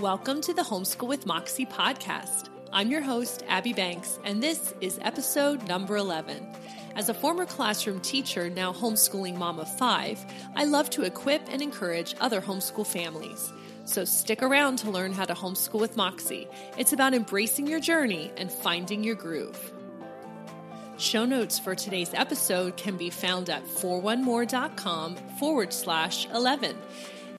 Welcome to the Homeschool with Moxie podcast. I'm your host, Abby Banks, and this is episode number 11. As a former classroom teacher, now homeschooling mom of five, I love to equip and encourage other homeschool families. So stick around to learn how to homeschool with Moxie. It's about embracing your journey and finding your groove. Show notes for today's episode can be found at 41more.com forward slash 11.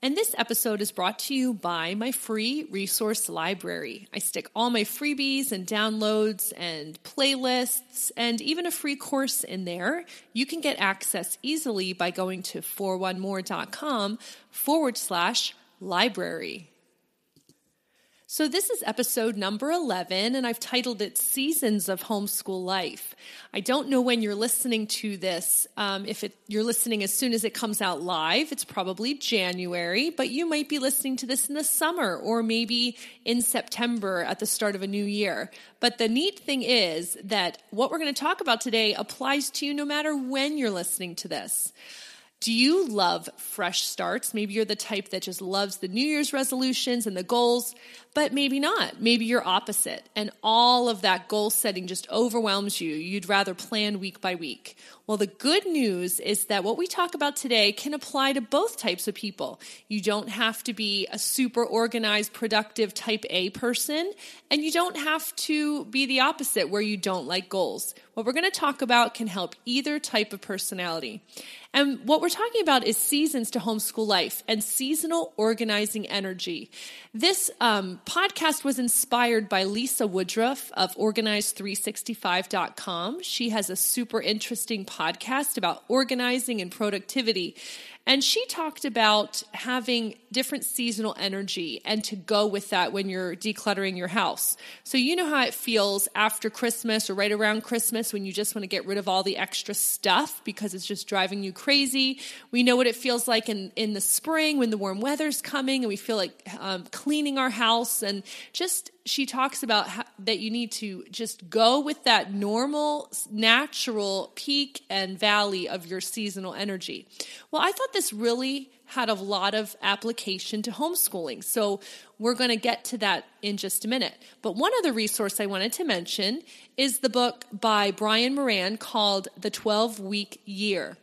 And this episode is brought to you by my free resource library. I stick all my freebies and downloads and playlists and even a free course in there. You can get access easily by going to 41more.com forward slash library. So, this is episode number 11, and I've titled it Seasons of Homeschool Life. I don't know when you're listening to this. Um, if it, you're listening as soon as it comes out live, it's probably January, but you might be listening to this in the summer or maybe in September at the start of a new year. But the neat thing is that what we're going to talk about today applies to you no matter when you're listening to this. Do you love fresh starts? Maybe you're the type that just loves the New Year's resolutions and the goals, but maybe not. Maybe you're opposite, and all of that goal setting just overwhelms you. You'd rather plan week by week. Well, the good news is that what we talk about today can apply to both types of people. You don't have to be a super organized, productive type A person, and you don't have to be the opposite where you don't like goals. What we're going to talk about can help either type of personality. And what we're talking about is seasons to homeschool life and seasonal organizing energy. This um, podcast was inspired by Lisa Woodruff of Organize365.com. She has a super interesting podcast about organizing and productivity. And she talked about having different seasonal energy and to go with that when you're decluttering your house. So, you know how it feels after Christmas or right around Christmas when you just want to get rid of all the extra stuff because it's just driving you crazy. We know what it feels like in, in the spring when the warm weather's coming and we feel like um, cleaning our house and just she talks about that you need to just go with that normal, natural peak and valley of your seasonal energy. Well, I thought this really had a lot of application to homeschooling. So we're going to get to that in just a minute. But one other resource I wanted to mention is the book by Brian Moran called The 12 Week Year.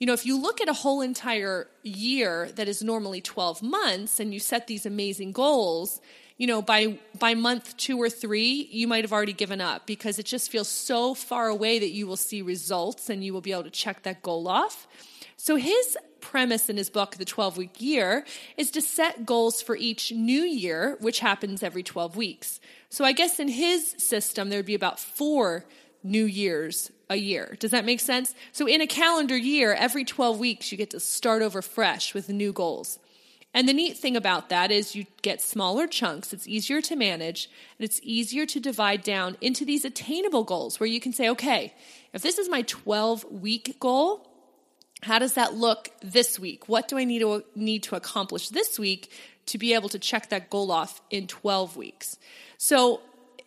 You know, if you look at a whole entire year that is normally 12 months and you set these amazing goals, you know by by month 2 or 3 you might have already given up because it just feels so far away that you will see results and you will be able to check that goal off so his premise in his book the 12 week year is to set goals for each new year which happens every 12 weeks so i guess in his system there would be about 4 new years a year. Does that make sense? So, in a calendar year, every 12 weeks, you get to start over fresh with new goals. And the neat thing about that is you get smaller chunks, it's easier to manage, and it's easier to divide down into these attainable goals where you can say, okay, if this is my 12 week goal, how does that look this week? What do I need to need to accomplish this week to be able to check that goal off in 12 weeks? So,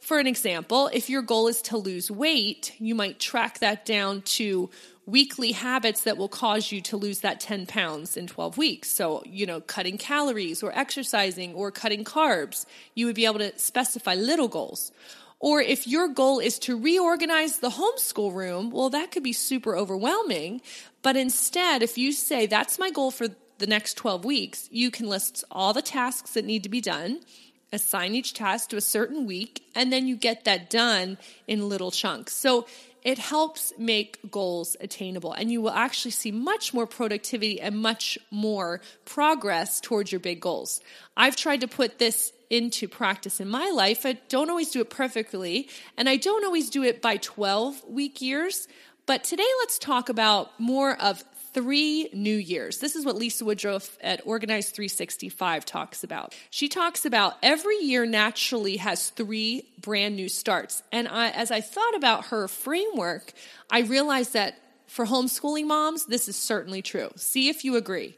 for an example, if your goal is to lose weight, you might track that down to weekly habits that will cause you to lose that 10 pounds in 12 weeks. So, you know, cutting calories or exercising or cutting carbs, you would be able to specify little goals. Or if your goal is to reorganize the homeschool room, well, that could be super overwhelming. But instead, if you say, that's my goal for the next 12 weeks, you can list all the tasks that need to be done, assign each task to a certain week, and then you get that done in little chunks. So it helps make goals attainable and you will actually see much more productivity and much more progress towards your big goals. I've tried to put this into practice in my life. I don't always do it perfectly and I don't always do it by 12 week years. But today let's talk about more of three New Years. This is what Lisa Woodruff at Organize 365 talks about. She talks about every year naturally has three brand new starts. And I, as I thought about her framework, I realized that for homeschooling moms, this is certainly true. See if you agree.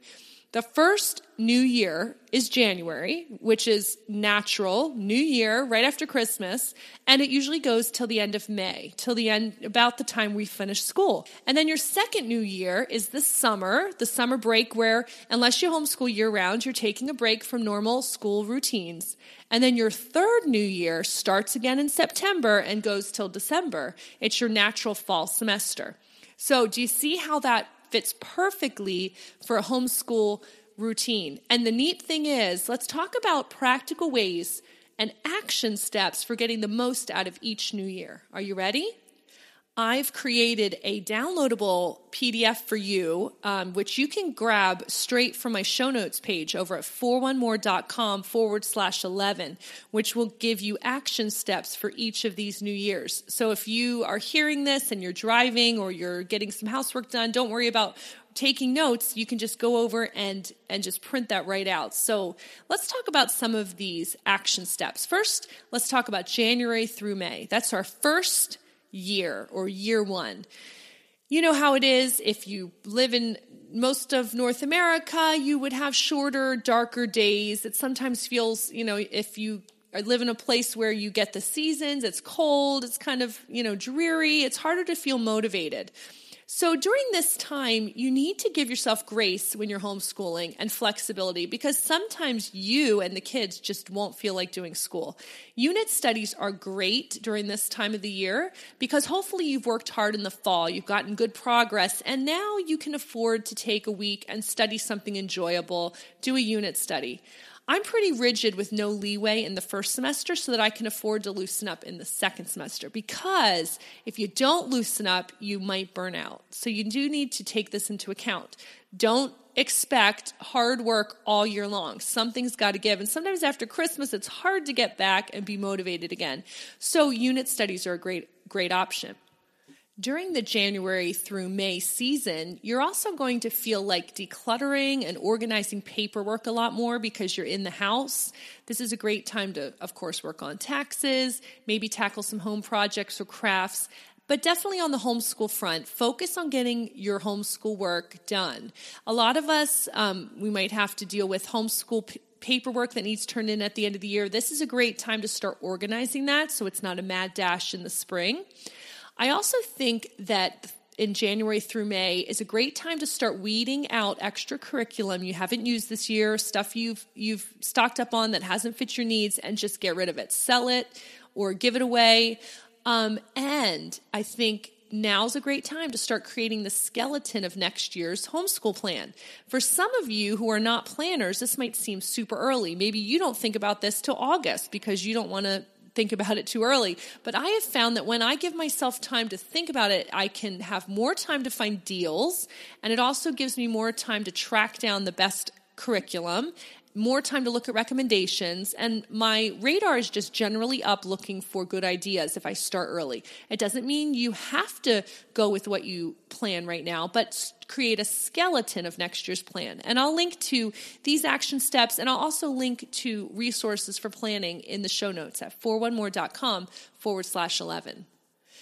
The first new year is January, which is natural, new year, right after Christmas, and it usually goes till the end of May, till the end, about the time we finish school. And then your second new year is the summer, the summer break where, unless you homeschool year round, you're taking a break from normal school routines. And then your third new year starts again in September and goes till December. It's your natural fall semester. So, do you see how that fits perfectly for a homeschool routine. And the neat thing is, let's talk about practical ways and action steps for getting the most out of each new year. Are you ready? I've created a downloadable PDF for you, um, which you can grab straight from my show notes page over at 41more.com forward slash 11, which will give you action steps for each of these new years. So if you are hearing this and you're driving or you're getting some housework done, don't worry about taking notes. You can just go over and and just print that right out. So let's talk about some of these action steps. First let's talk about january through may. That's our first year or year one. You know how it is if you live in most of North America, you would have shorter, darker days. It sometimes feels, you know, if you live in a place where you get the seasons, it's cold, it's kind of, you know, dreary, it's harder to feel motivated. So during this time, you need to give yourself grace when you're homeschooling and flexibility because sometimes you and the kids just won't feel like doing school. Unit studies are great during this time of the year because hopefully you've worked hard in the fall, you've gotten good progress, and now you can afford to take a week and study something enjoyable, do a unit study. I'm pretty rigid with no leeway in the first semester so that I can afford to loosen up in the second semester because if you don't loosen up, you might burn out. So you do need to take this into account. Don't expect hard work all year long. Something's got to give. And sometimes after Christmas, it's hard to get back and be motivated again. So unit studies are a great, great option. During the January through May season, you're also going to feel like decluttering and organizing paperwork a lot more because you're in the house. This is a great time to, of course, work on taxes, maybe tackle some home projects or crafts, but definitely on the homeschool front, focus on getting your homeschool work done. A lot of us, um, we might have to deal with homeschool p- paperwork that needs turned in at the end of the year. This is a great time to start organizing that so it's not a mad dash in the spring. I also think that in January through May is a great time to start weeding out extra curriculum you haven't used this year, stuff you've you've stocked up on that hasn't fit your needs, and just get rid of it. Sell it or give it away. Um, and I think now's a great time to start creating the skeleton of next year's homeschool plan. For some of you who are not planners, this might seem super early. Maybe you don't think about this till August because you don't want to think about it too early. But I have found that when I give myself time to think about it, I can have more time to find deals, and it also gives me more time to track down the best curriculum more time to look at recommendations, and my radar is just generally up looking for good ideas if I start early. It doesn't mean you have to go with what you plan right now, but create a skeleton of next year's plan. And I'll link to these action steps, and I'll also link to resources for planning in the show notes at 41more.com forward slash 11.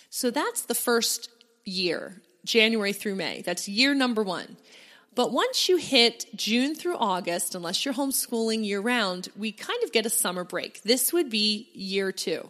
So that's the first year, January through May. That's year number one. But once you hit June through August, unless you're homeschooling year round, we kind of get a summer break. This would be year two.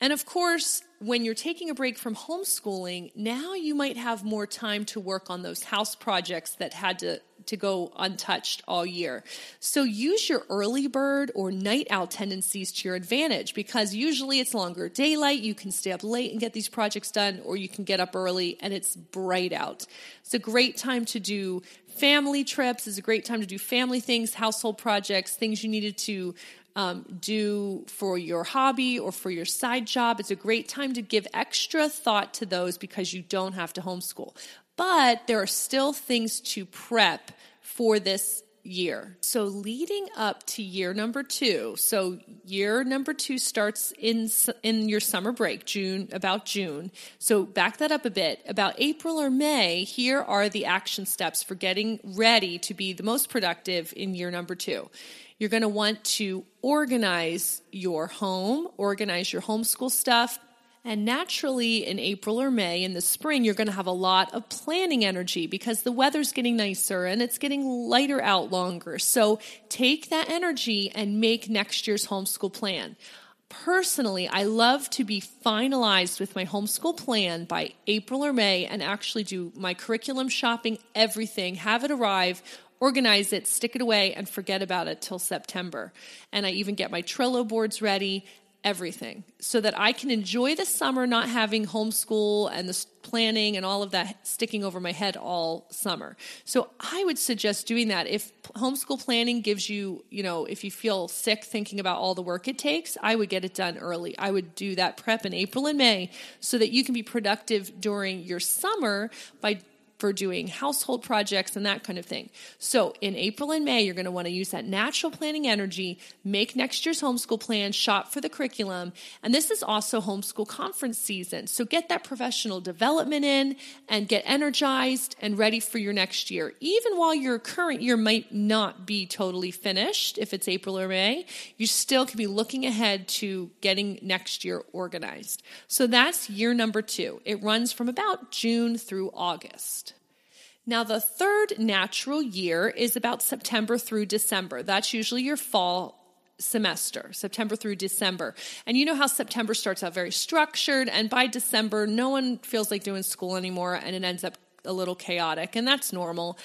And of course, when you're taking a break from homeschooling, now you might have more time to work on those house projects that had to, to go untouched all year. So use your early bird or night owl tendencies to your advantage because usually it's longer daylight. You can stay up late and get these projects done, or you can get up early and it's bright out. It's a great time to do family trips. It's a great time to do family things, household projects, things you needed to um, do for your hobby or for your side job. It's a great time to give extra thought to those because you don't have to homeschool. But there are still things to prep for this year. So leading up to year number 2. So year number 2 starts in in your summer break, June about June. So back that up a bit. About April or May, here are the action steps for getting ready to be the most productive in year number 2. You're going to want to organize your home, organize your homeschool stuff, and naturally, in April or May in the spring, you're going to have a lot of planning energy because the weather's getting nicer and it's getting lighter out longer. So take that energy and make next year's homeschool plan. Personally, I love to be finalized with my homeschool plan by April or May and actually do my curriculum shopping, everything, have it arrive organize it, stick it away, and forget about it till September. And I even get my Trello boards ready everything so that I can enjoy the summer not having homeschool and the planning and all of that sticking over my head all summer. So I would suggest doing that. If homeschool planning gives you, you know, if you feel sick thinking about all the work it takes, I would get it done early. I would do that prep in April and May so that you can be productive during your summer by for doing household projects and that kind of thing. So in April and May, you're going to want to use that natural planning energy, make next year's homeschool plan, shop for the curriculum. And this is also homeschool conference season. So get that professional development in and get energized and ready for your next year. Even while your current year might not be totally finished, if it's April or May, you still can be looking ahead to getting next year organized. So that's year number two. It runs from about June through August. Now, the third natural year is about September through December. That's usually your fall semester, September through December. And you know how September starts out very structured, and by December, no one feels like doing school anymore, and it ends up a little chaotic, and that's normal.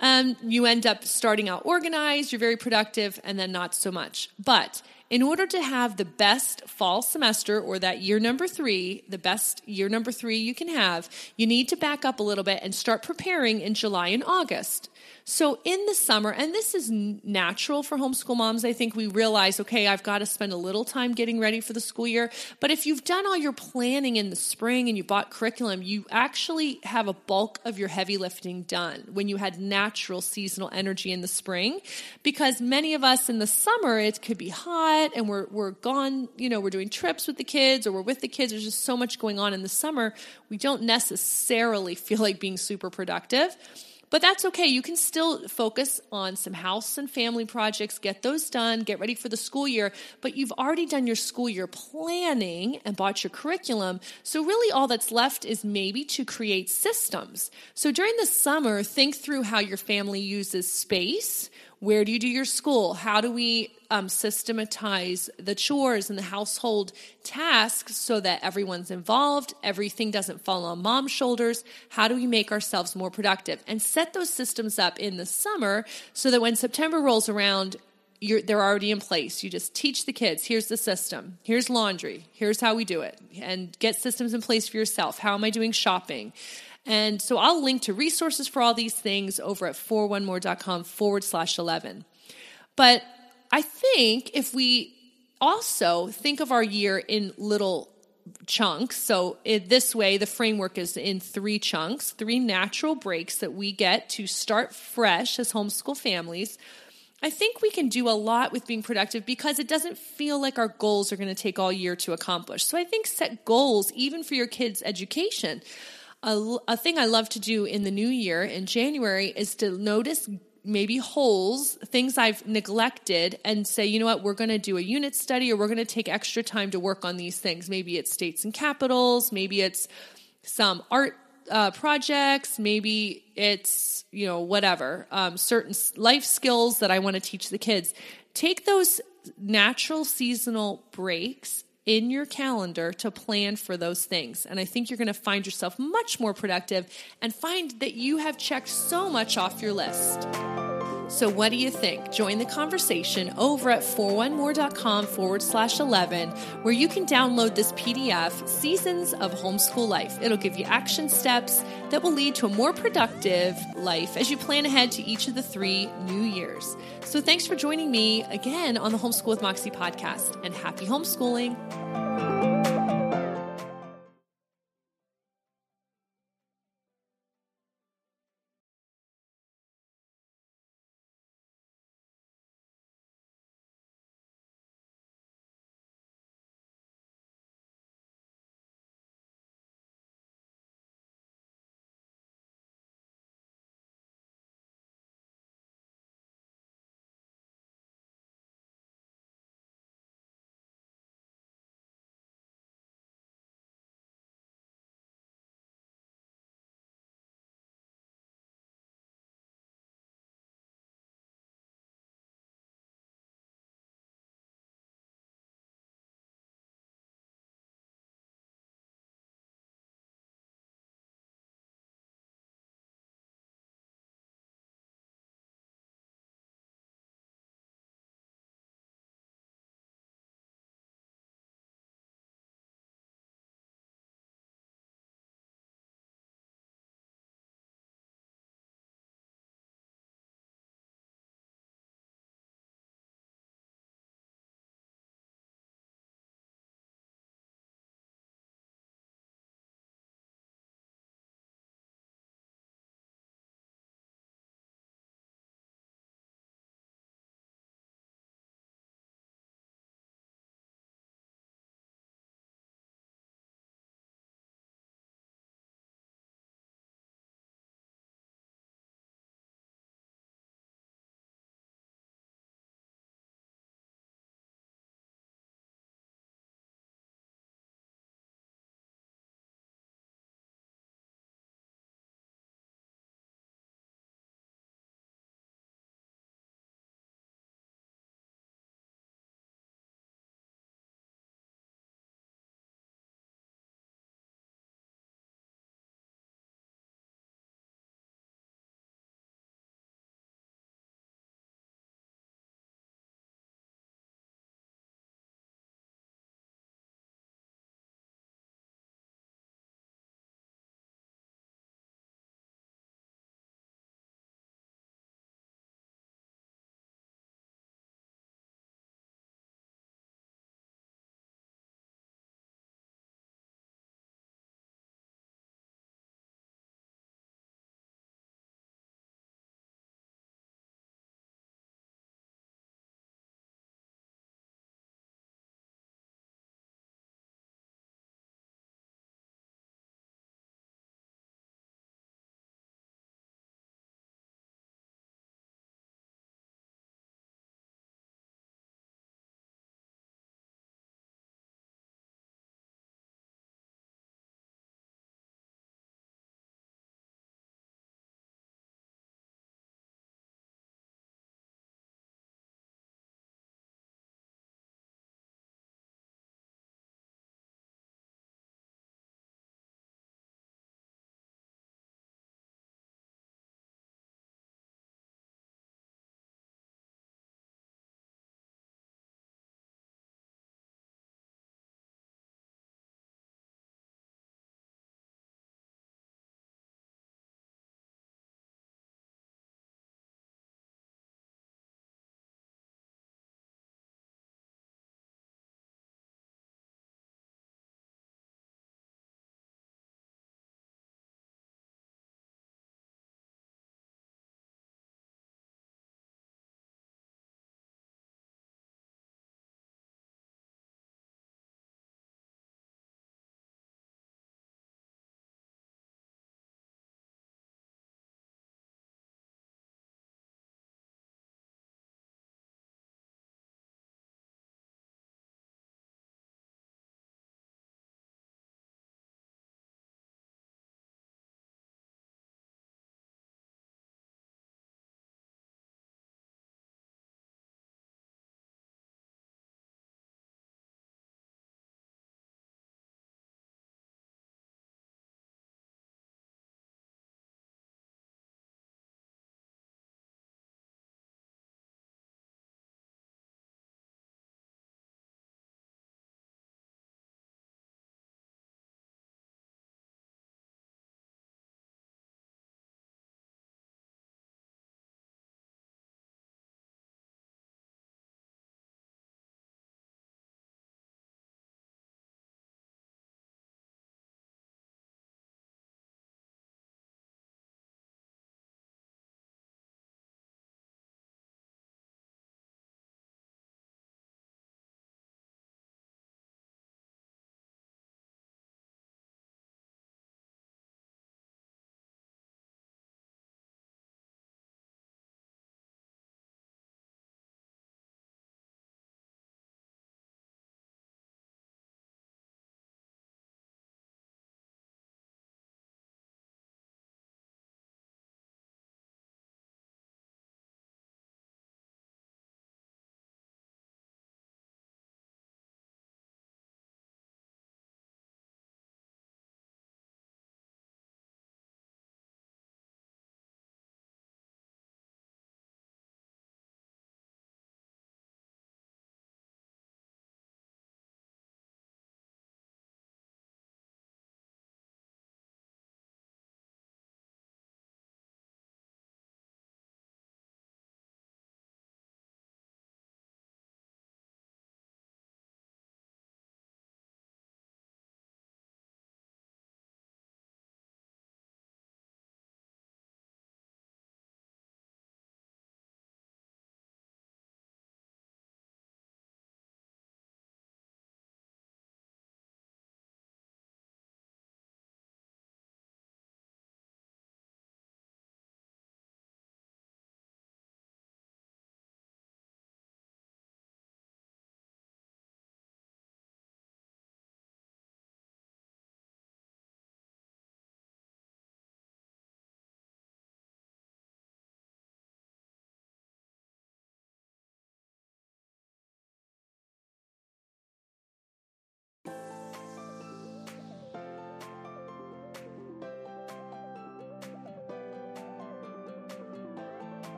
Um, you end up starting out organized, you're very productive, and then not so much. But in order to have the best fall semester or that year number three, the best year number three you can have, you need to back up a little bit and start preparing in July and August. So in the summer, and this is natural for homeschool moms, I think we realize, okay, I've got to spend a little time getting ready for the school year. But if you've done all your planning in the spring and you bought curriculum, you actually have a bulk of your heavy lifting done when you had natural seasonal energy in the spring. Because many of us in the summer, it could be hot and we're, we're gone, you know, we're doing trips with the kids or we're with the kids. There's just so much going on in the summer. We don't necessarily feel like being super productive. But that's okay. You can still focus on some house and family projects, get those done, get ready for the school year. But you've already done your school year planning and bought your curriculum. So, really, all that's left is maybe to create systems. So, during the summer, think through how your family uses space where do you do your school? How do we um, systematize the chores and the household tasks so that everyone's involved, everything doesn't fall on mom's shoulders? How do we make ourselves more productive? And set those systems up in the summer so that when September rolls around, they're already in place. You just teach the kids here's the system, here's laundry, here's how we do it, and get systems in place for yourself. How am I doing shopping? And so I'll link to resources for all these things over at 41more.com forward slash 11. But I think if we also think of our year in little chunks. So, this way, the framework is in three chunks, three natural breaks that we get to start fresh as homeschool families. I think we can do a lot with being productive because it doesn't feel like our goals are going to take all year to accomplish. So, I think set goals even for your kids' education a, a thing I love to do in the new year in January is to notice maybe holes, things I've neglected, and say, you know what, we're going to do a unit study or we're going to take extra time to work on these things. Maybe it's states and capitals, maybe it's some art uh, projects, maybe it's, you know, whatever, um, certain life skills that I want to teach the kids. Take those natural seasonal breaks in your calendar to plan for those things. And I think you're going to find yourself much more productive and find that you have checked so much off your list. So, what do you think? Join the conversation over at 41more.com forward slash 11, where you can download this PDF, Seasons of Homeschool Life. It'll give you action steps that will lead to a more productive life as you plan ahead to each of the three new years. So, thanks for joining me again on the Homeschool with Moxie podcast, and happy homeschooling.